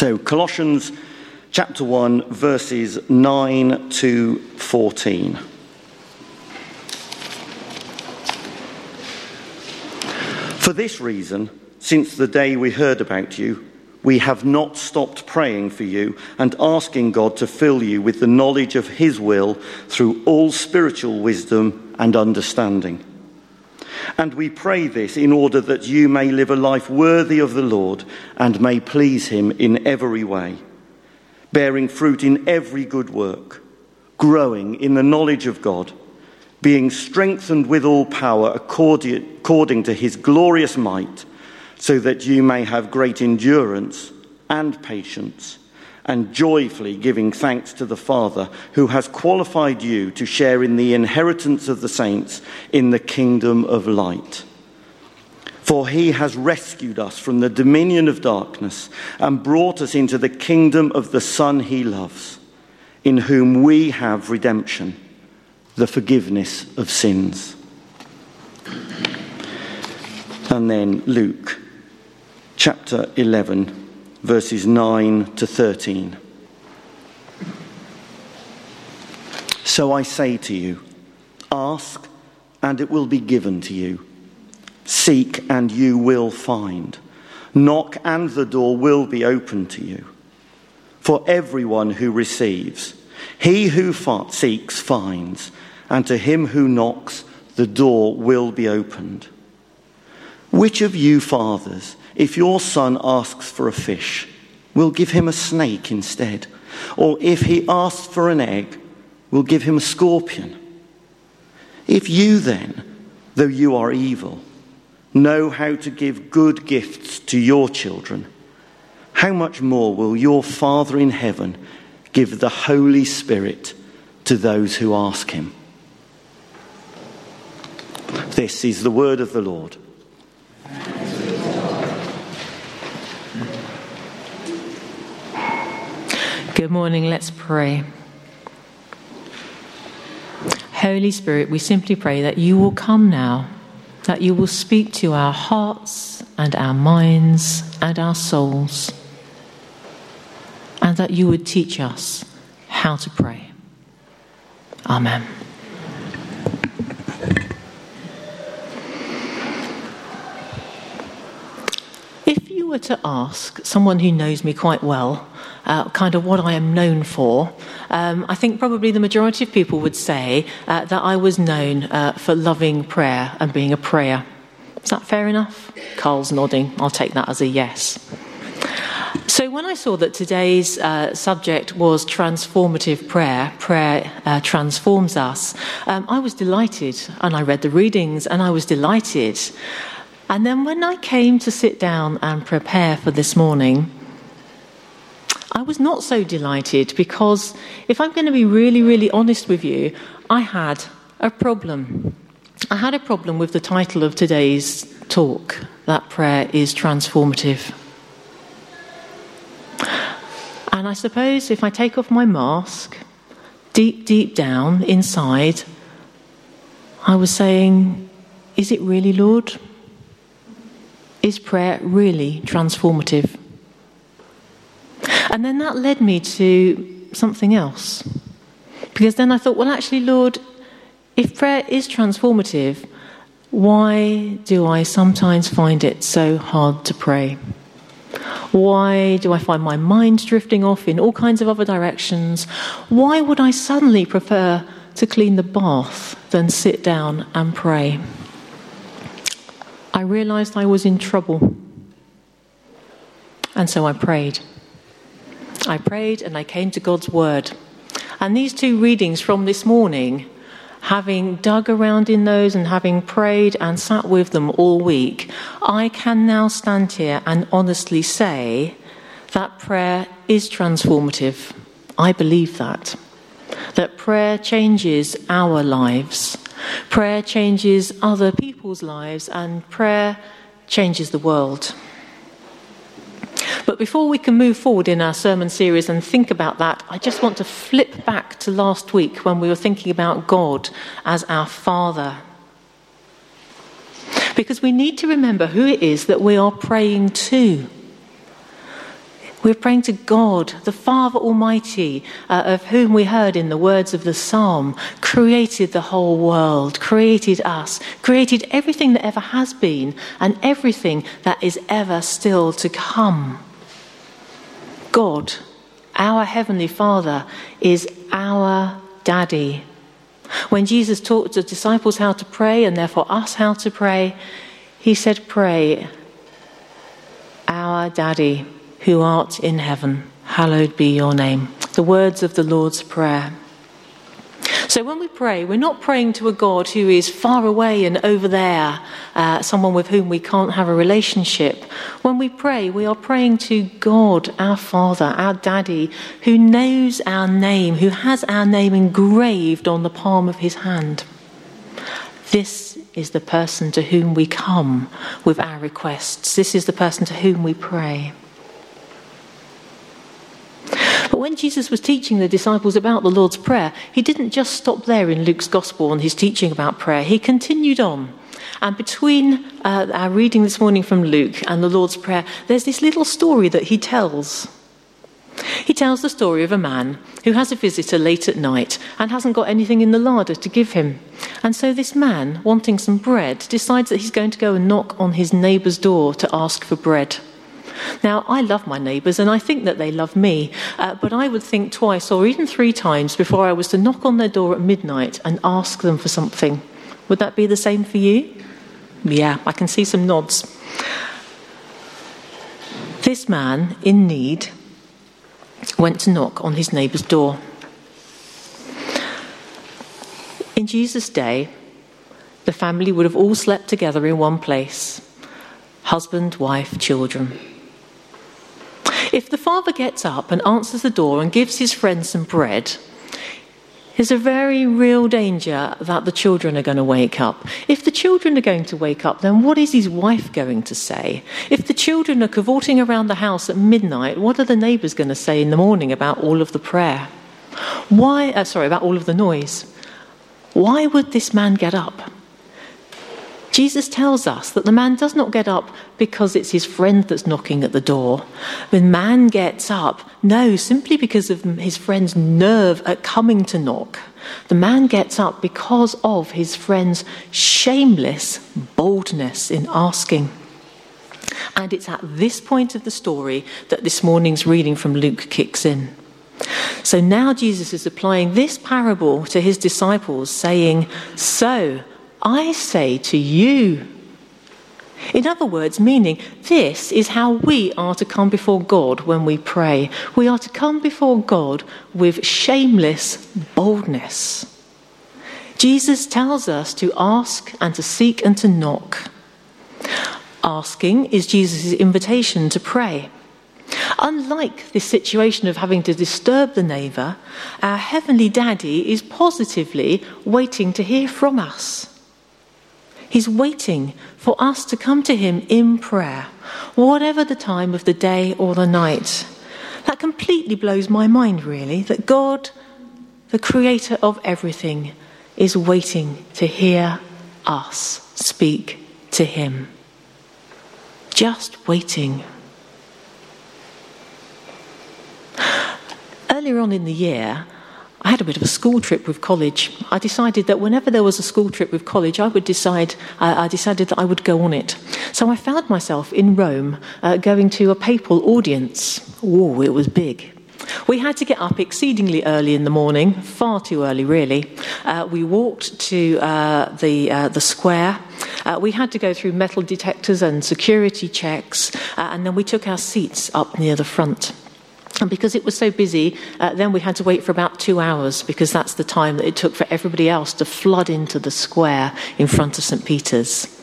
So, Colossians chapter 1, verses 9 to 14. For this reason, since the day we heard about you, we have not stopped praying for you and asking God to fill you with the knowledge of His will through all spiritual wisdom and understanding. And we pray this in order that you may live a life worthy of the Lord and may please Him in every way, bearing fruit in every good work, growing in the knowledge of God being strengthened with all power according to his glorious might, so that you may have great endurance and patience, and joyfully giving thanks to the Father who has qualified you to share in the inheritance of the saints in the kingdom of light. For he has rescued us from the dominion of darkness and brought us into the kingdom of the Son he loves, in whom we have redemption the forgiveness of sins. And then Luke chapter 11, verses 9 to 13. So I say to you, ask and it will be given to you. Seek and you will find. Knock and the door will be opened to you. For everyone who receives, he who seeks finds and to him who knocks, the door will be opened. Which of you fathers, if your son asks for a fish, we'll give him a snake instead? Or if he asks for an egg, we'll give him a scorpion? If you then, though you are evil, know how to give good gifts to your children, how much more will your Father in heaven give the Holy Spirit to those who ask him? This is the word of the Lord. Good morning, let's pray. Holy Spirit, we simply pray that you will come now, that you will speak to our hearts and our minds and our souls, and that you would teach us how to pray. Amen. were to ask someone who knows me quite well, uh, kind of what I am known for, um, I think probably the majority of people would say uh, that I was known uh, for loving prayer and being a prayer. Is that fair enough? Carl's nodding. I'll take that as a yes. So, when I saw that today's uh, subject was transformative prayer, prayer uh, transforms us, um, I was delighted. And I read the readings and I was delighted. And then when I came to sit down and prepare for this morning, I was not so delighted because if I'm going to be really, really honest with you, I had a problem. I had a problem with the title of today's talk that prayer is transformative. And I suppose if I take off my mask, deep, deep down inside, I was saying, Is it really, Lord? Is prayer really transformative? And then that led me to something else. Because then I thought, well, actually, Lord, if prayer is transformative, why do I sometimes find it so hard to pray? Why do I find my mind drifting off in all kinds of other directions? Why would I suddenly prefer to clean the bath than sit down and pray? I realized I was in trouble. And so I prayed. I prayed and I came to God's Word. And these two readings from this morning, having dug around in those and having prayed and sat with them all week, I can now stand here and honestly say that prayer is transformative. I believe that. That prayer changes our lives. Prayer changes other people's lives, and prayer changes the world. But before we can move forward in our sermon series and think about that, I just want to flip back to last week when we were thinking about God as our Father. Because we need to remember who it is that we are praying to. We're praying to God, the Father Almighty, uh, of whom we heard in the words of the psalm, created the whole world, created us, created everything that ever has been, and everything that is ever still to come. God, our Heavenly Father, is our Daddy. When Jesus taught the disciples how to pray, and therefore us how to pray, he said, Pray, our Daddy who art in heaven, hallowed be your name. The words of the Lord's Prayer. So when we pray, we're not praying to a God who is far away and over there, uh, someone with whom we can't have a relationship. When we pray, we are praying to God, our Father, our Daddy, who knows our name, who has our name engraved on the palm of his hand. This is the person to whom we come with our requests. This is the person to whom we pray. When Jesus was teaching the disciples about the Lord's Prayer, he didn't just stop there in Luke's Gospel and his teaching about prayer. He continued on. And between uh, our reading this morning from Luke and the Lord's Prayer, there's this little story that he tells. He tells the story of a man who has a visitor late at night and hasn't got anything in the larder to give him. And so this man, wanting some bread, decides that he's going to go and knock on his neighbour's door to ask for bread. Now, I love my neighbours and I think that they love me, uh, but I would think twice or even three times before I was to knock on their door at midnight and ask them for something. Would that be the same for you? Yeah, I can see some nods. This man in need went to knock on his neighbour's door. In Jesus' day, the family would have all slept together in one place husband, wife, children. If the father gets up and answers the door and gives his friend some bread, there's a very real danger that the children are going to wake up. If the children are going to wake up, then what is his wife going to say? If the children are cavorting around the house at midnight, what are the neighbours going to say in the morning about all of the prayer? Why, uh, sorry, about all of the noise? Why would this man get up? Jesus tells us that the man does not get up because it's his friend that's knocking at the door. The man gets up, no, simply because of his friend's nerve at coming to knock. The man gets up because of his friend's shameless boldness in asking. And it's at this point of the story that this morning's reading from Luke kicks in. So now Jesus is applying this parable to his disciples, saying, So, I say to you. In other words, meaning this is how we are to come before God when we pray. We are to come before God with shameless boldness. Jesus tells us to ask and to seek and to knock. Asking is Jesus' invitation to pray. Unlike this situation of having to disturb the neighbour, our Heavenly Daddy is positively waiting to hear from us. He's waiting for us to come to Him in prayer, whatever the time of the day or the night. That completely blows my mind, really, that God, the creator of everything, is waiting to hear us speak to Him. Just waiting. Earlier on in the year, I had a bit of a school trip with college. I decided that whenever there was a school trip with college, I would decide. Uh, I decided that I would go on it. So I found myself in Rome, uh, going to a papal audience. Oh, it was big. We had to get up exceedingly early in the morning, far too early, really. Uh, we walked to uh, the, uh, the square. Uh, we had to go through metal detectors and security checks, uh, and then we took our seats up near the front. And because it was so busy, uh, then we had to wait for about two hours because that's the time that it took for everybody else to flood into the square in front of St. Peter's.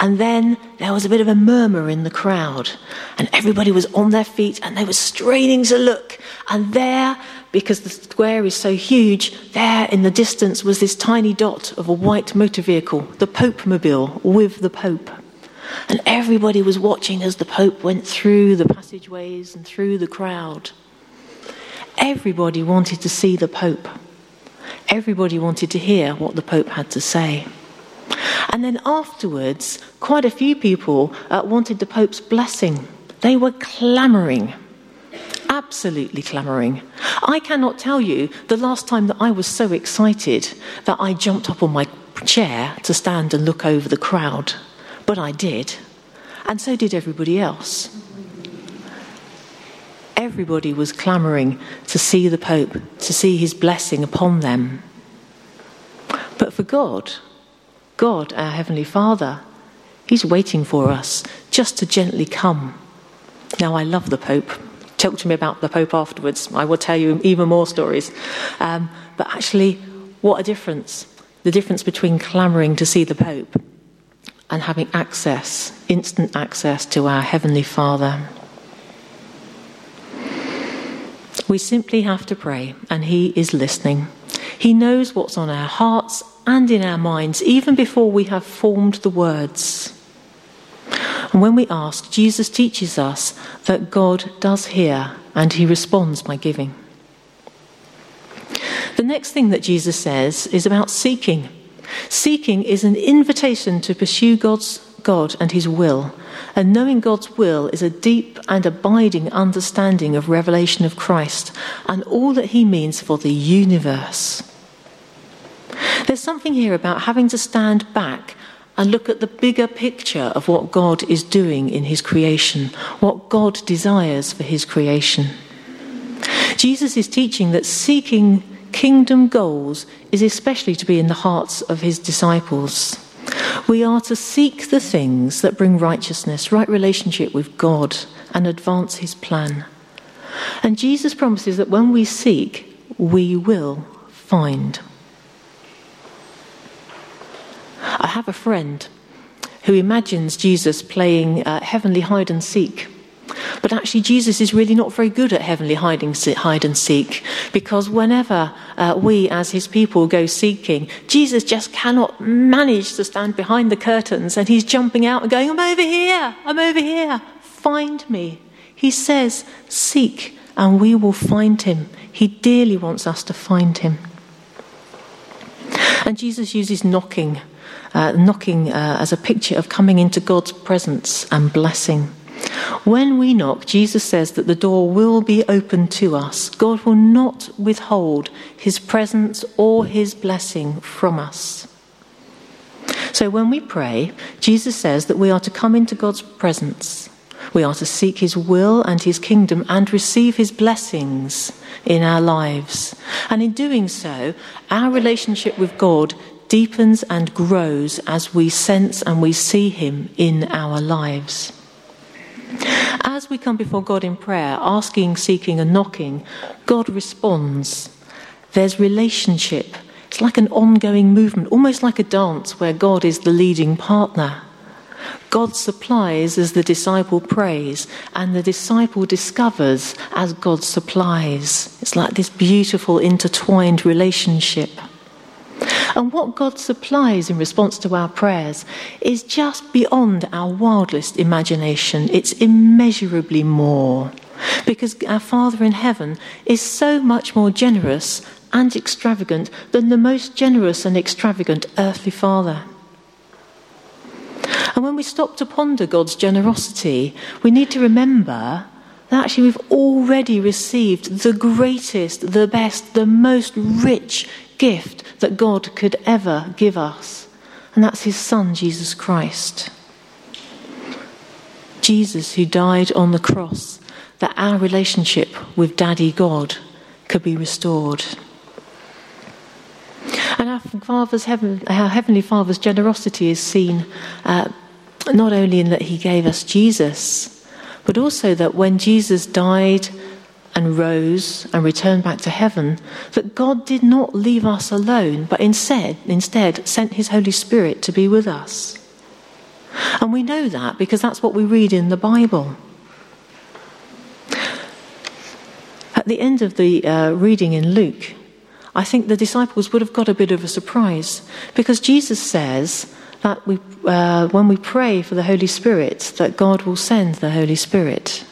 And then there was a bit of a murmur in the crowd, and everybody was on their feet and they were straining to look. And there, because the square is so huge, there in the distance was this tiny dot of a white motor vehicle, the Pope Mobile, with the Pope. And everybody was watching as the Pope went through the passageways and through the crowd. Everybody wanted to see the Pope. Everybody wanted to hear what the Pope had to say. And then afterwards, quite a few people uh, wanted the Pope's blessing. They were clamouring. absolutely clamouring. I cannot tell you the last time that I was so excited that I jumped up on my chair to stand and look over the crowd, but I did, and so did everybody else. Everybody was clamouring to see the Pope, to see his blessing upon them. But for God, God, our Heavenly Father, He's waiting for us just to gently come. Now, I love the Pope. Talk to me about the Pope afterwards. I will tell you even more stories. Um, but actually, what a difference. The difference between clamouring to see the Pope and having access, instant access to our Heavenly Father. We simply have to pray, and He is listening. He knows what's on our hearts and in our minds, even before we have formed the words. And when we ask, Jesus teaches us that God does hear and he responds by giving. The next thing that Jesus says is about seeking. Seeking is an invitation to pursue God's God and his will. And knowing God's will is a deep and abiding understanding of revelation of Christ and all that he means for the universe. There's something here about having to stand back and look at the bigger picture of what God is doing in his creation, what God desires for his creation. Jesus is teaching that seeking kingdom goals is especially to be in the hearts of his disciples. We are to seek the things that bring righteousness, right relationship with God, and advance his plan. And Jesus promises that when we seek, we will find. I have a friend who imagines Jesus playing uh, heavenly hide and seek. But actually, Jesus is really not very good at heavenly hide and seek because whenever uh, we, as his people, go seeking, Jesus just cannot manage to stand behind the curtains and he's jumping out and going, I'm over here, I'm over here, find me. He says, Seek and we will find him. He dearly wants us to find him. And Jesus uses knocking uh, knocking uh, as a picture of coming into God's presence and blessing. When we knock, Jesus says that the door will be open to us. God will not withhold his presence or his blessing from us. So when we pray, Jesus says that we are to come into God's presence. We are to seek his will and his kingdom and receive his blessings in our lives. And in doing so, our relationship with God deepens and grows as we sense and we see Him in our lives. As we come before God in prayer, asking, seeking, and knocking, God responds. There's relationship. It's like an ongoing movement, almost like a dance where God is the leading partner. God supplies as the disciple prays, and the disciple discovers as God supplies. It's like this beautiful intertwined relationship. And what God supplies in response to our prayers is just beyond our wildest imagination. It's immeasurably more. Because our Father in heaven is so much more generous and extravagant than the most generous and extravagant earthly father. And when we stop to ponder God's generosity, we need to remember that actually we've already received the greatest, the best, the most rich gift that God could ever give us, and that's His Son, Jesus Christ. Jesus, who died on the cross, that our relationship with Daddy God could be restored. And our, Father's heaven, our Heavenly Father's generosity is seen uh, not only in that He gave us Jesus, but also that when Jesus died and rose and returned back to heaven, that God did not leave us alone, but instead, instead sent his Holy Spirit to be with us. And we know that because that's what we read in the Bible. At the end of the uh, reading in Luke, I think the disciples would have got a bit of a surprise because Jesus says that we, uh, when we pray for the Holy Spirit, that God will send the Holy Spirit.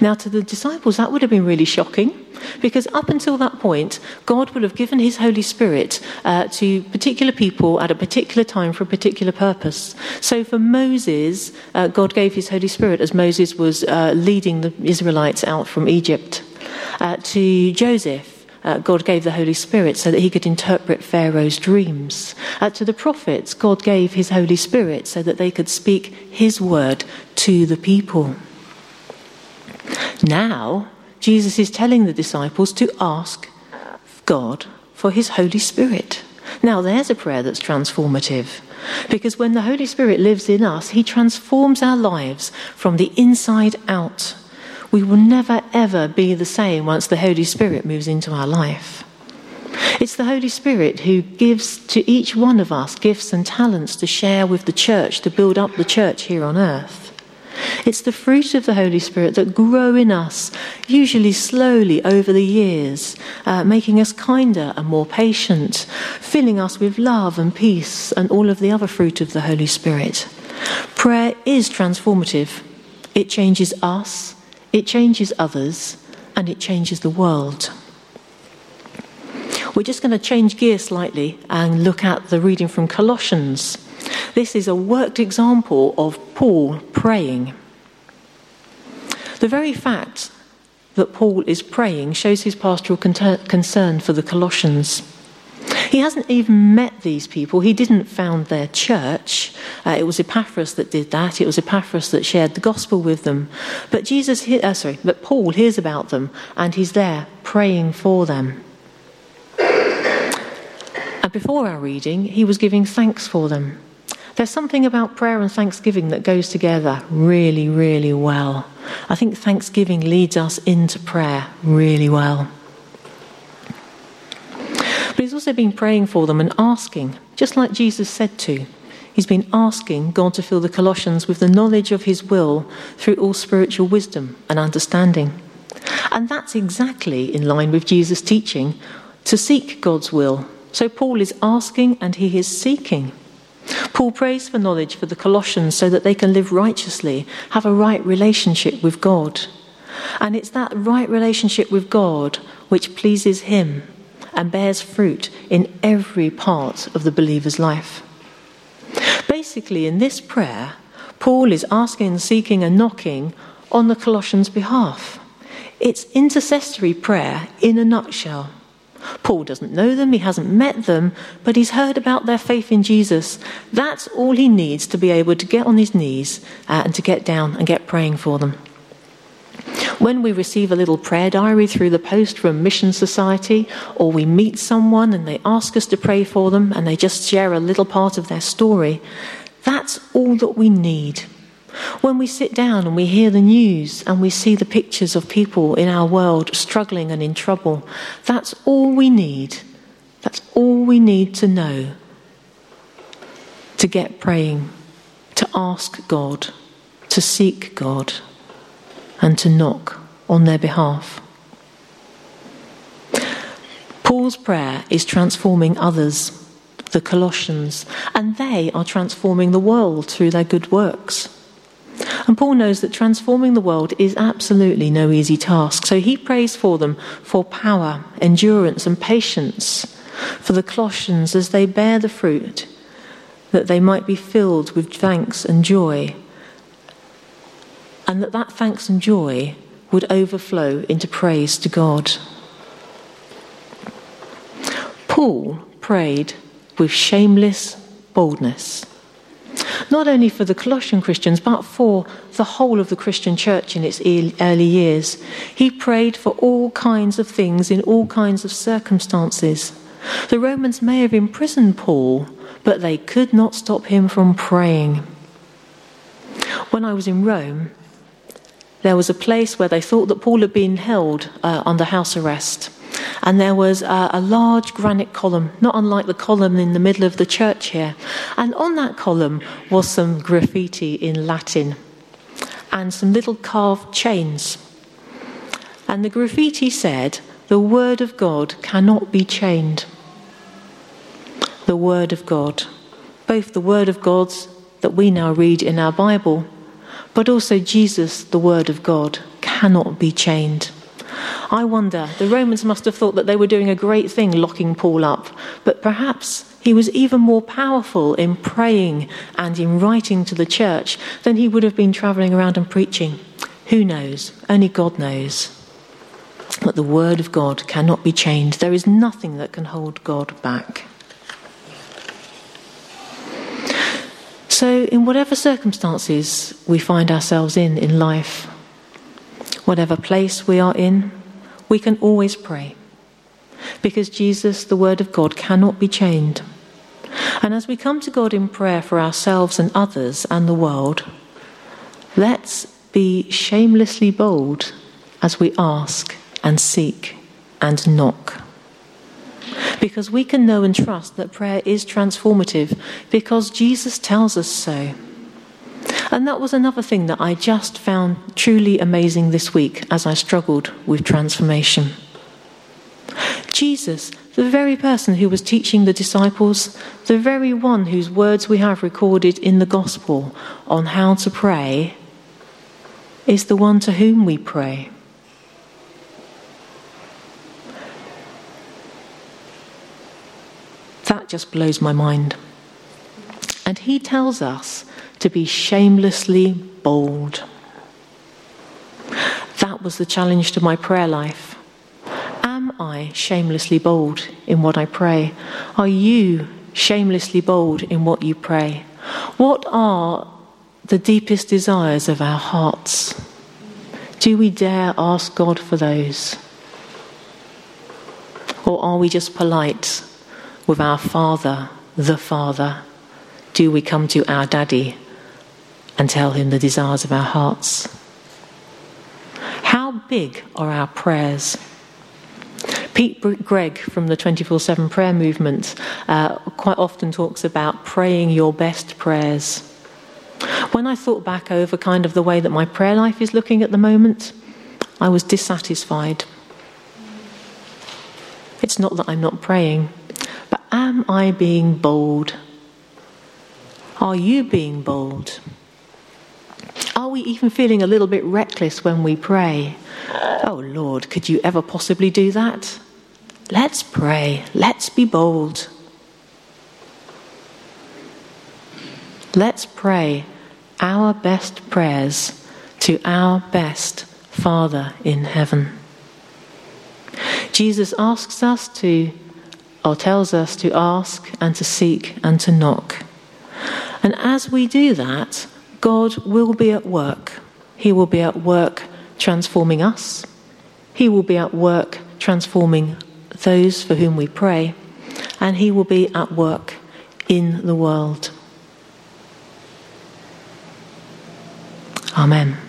Now, to the disciples, that would have been really shocking Because up until that point, God will have given his Holy Spirit uh, to particular people at a particular time for a particular purpose. So for Moses, uh, God gave his Holy Spirit as Moses was uh, leading the Israelites out from Egypt. Uh, to Joseph, uh, God gave the Holy Spirit so that he could interpret Pharaoh's dreams. Uh, to the prophets, God gave his Holy Spirit so that they could speak his word to the people. Now, Jesus is telling the disciples to ask God for his Holy Spirit. Now, there's a prayer that's transformative. Because when the Holy Spirit lives in us, he transforms our lives from the inside out we will never ever be the same once the Holy Spirit moves into our life. It's the Holy Spirit who gives to each one of us gifts and talents to share with the church, to build up the church here on earth. It's the fruit of the Holy Spirit that grow in us, usually slowly over the years, uh, making us kinder and more patient, filling us with love and peace and all of the other fruit of the Holy Spirit. Prayer is transformative. It changes us, it changes others and it changes the world. We're just going to change gear slightly and look at the reading from Colossians. This is a worked example of Paul praying. The very fact that Paul is praying shows his pastoral concern for the Colossians. He hasn't even met these people. He didn't found their church. Uh, it was Epaphras that did that. It was Epaphras that shared the gospel with them. But Jesus, uh, sorry, but Paul hears about them and he's there praying for them. And before our reading, he was giving thanks for them. There's something about prayer and thanksgiving that goes together really, really well. I think thanksgiving leads us into prayer really well. Also been praying for them and asking, just like Jesus said to. He's been asking God to fill the Colossians with the knowledge of his will through all spiritual wisdom and understanding. And that's exactly in line with Jesus' teaching to seek God's will. So Paul is asking and he is seeking. Paul prays for knowledge for the Colossians so that they can live righteously, have a right relationship with God. And it's that right relationship with God which pleases him and bears fruit in every part of the believer's life. Basically, in this prayer, Paul is asking, seeking, and knocking on the Colossians' behalf. It's intercessory prayer in a nutshell. Paul doesn't know them, he hasn't met them, but he's heard about their faith in Jesus. That's all he needs to be able to get on his knees uh, and to get down and get praying for them. When we receive a little prayer diary through the post from Mission Society, or we meet someone and they ask us to pray for them and they just share a little part of their story, that's all that we need. When we sit down and we hear the news and we see the pictures of people in our world struggling and in trouble, that's all we need. That's all we need to know to get praying, to ask God, to seek God and to knock on their behalf. Paul's prayer is transforming others, the Colossians, and they are transforming the world through their good works. And Paul knows that transforming the world is absolutely no easy task, so he prays for them for power, endurance, and patience for the Colossians as they bear the fruit, that they might be filled with thanks and joy and that that thanks and joy would overflow into praise to God. Paul prayed with shameless boldness, not only for the Colossian Christians, but for the whole of the Christian church in its early years. He prayed for all kinds of things in all kinds of circumstances. The Romans may have imprisoned Paul, but they could not stop him from praying. When I was in Rome, there was a place where they thought that Paul had been held uh, under house arrest. And there was a, a large granite column, not unlike the column in the middle of the church here. And on that column was some graffiti in Latin and some little carved chains. And the graffiti said, The Word of God cannot be chained. The Word of God. Both the Word of God's that we now read in our Bible but also Jesus, the Word of God, cannot be chained. I wonder, the Romans must have thought that they were doing a great thing locking Paul up, but perhaps he was even more powerful in praying and in writing to the church than he would have been travelling around and preaching. Who knows? Only God knows. But the Word of God cannot be chained. There is nothing that can hold God back. So, in whatever circumstances we find ourselves in in life, whatever place we are in, we can always pray. Because Jesus, the Word of God, cannot be chained. And as we come to God in prayer for ourselves and others and the world, let's be shamelessly bold as we ask and seek and knock. Because we can know and trust that prayer is transformative because Jesus tells us so. And that was another thing that I just found truly amazing this week as I struggled with transformation. Jesus, the very person who was teaching the disciples, the very one whose words we have recorded in the Gospel on how to pray, is the one to whom we pray. Just blows my mind. And he tells us to be shamelessly bold. That was the challenge to my prayer life. Am I shamelessly bold in what I pray? Are you shamelessly bold in what you pray? What are the deepest desires of our hearts? Do we dare ask God for those? Or are we just polite with our Father, the Father, do we come to our Daddy and tell him the desires of our hearts? How big are our prayers? Pete Greig from the 24 7 prayer movement uh, quite often talks about praying your best prayers. When I thought back over kind of the way that my prayer life is looking at the moment, I was dissatisfied. It's not that I'm not praying, Am I being bold? Are you being bold? Are we even feeling a little bit reckless when we pray? Oh Lord, could you ever possibly do that? Let's pray. Let's be bold. Let's pray our best prayers to our best Father in heaven. Jesus asks us to or tells us to ask and to seek and to knock. And as we do that, God will be at work. He will be at work transforming us. He will be at work transforming those for whom we pray. And He will be at work in the world. Amen.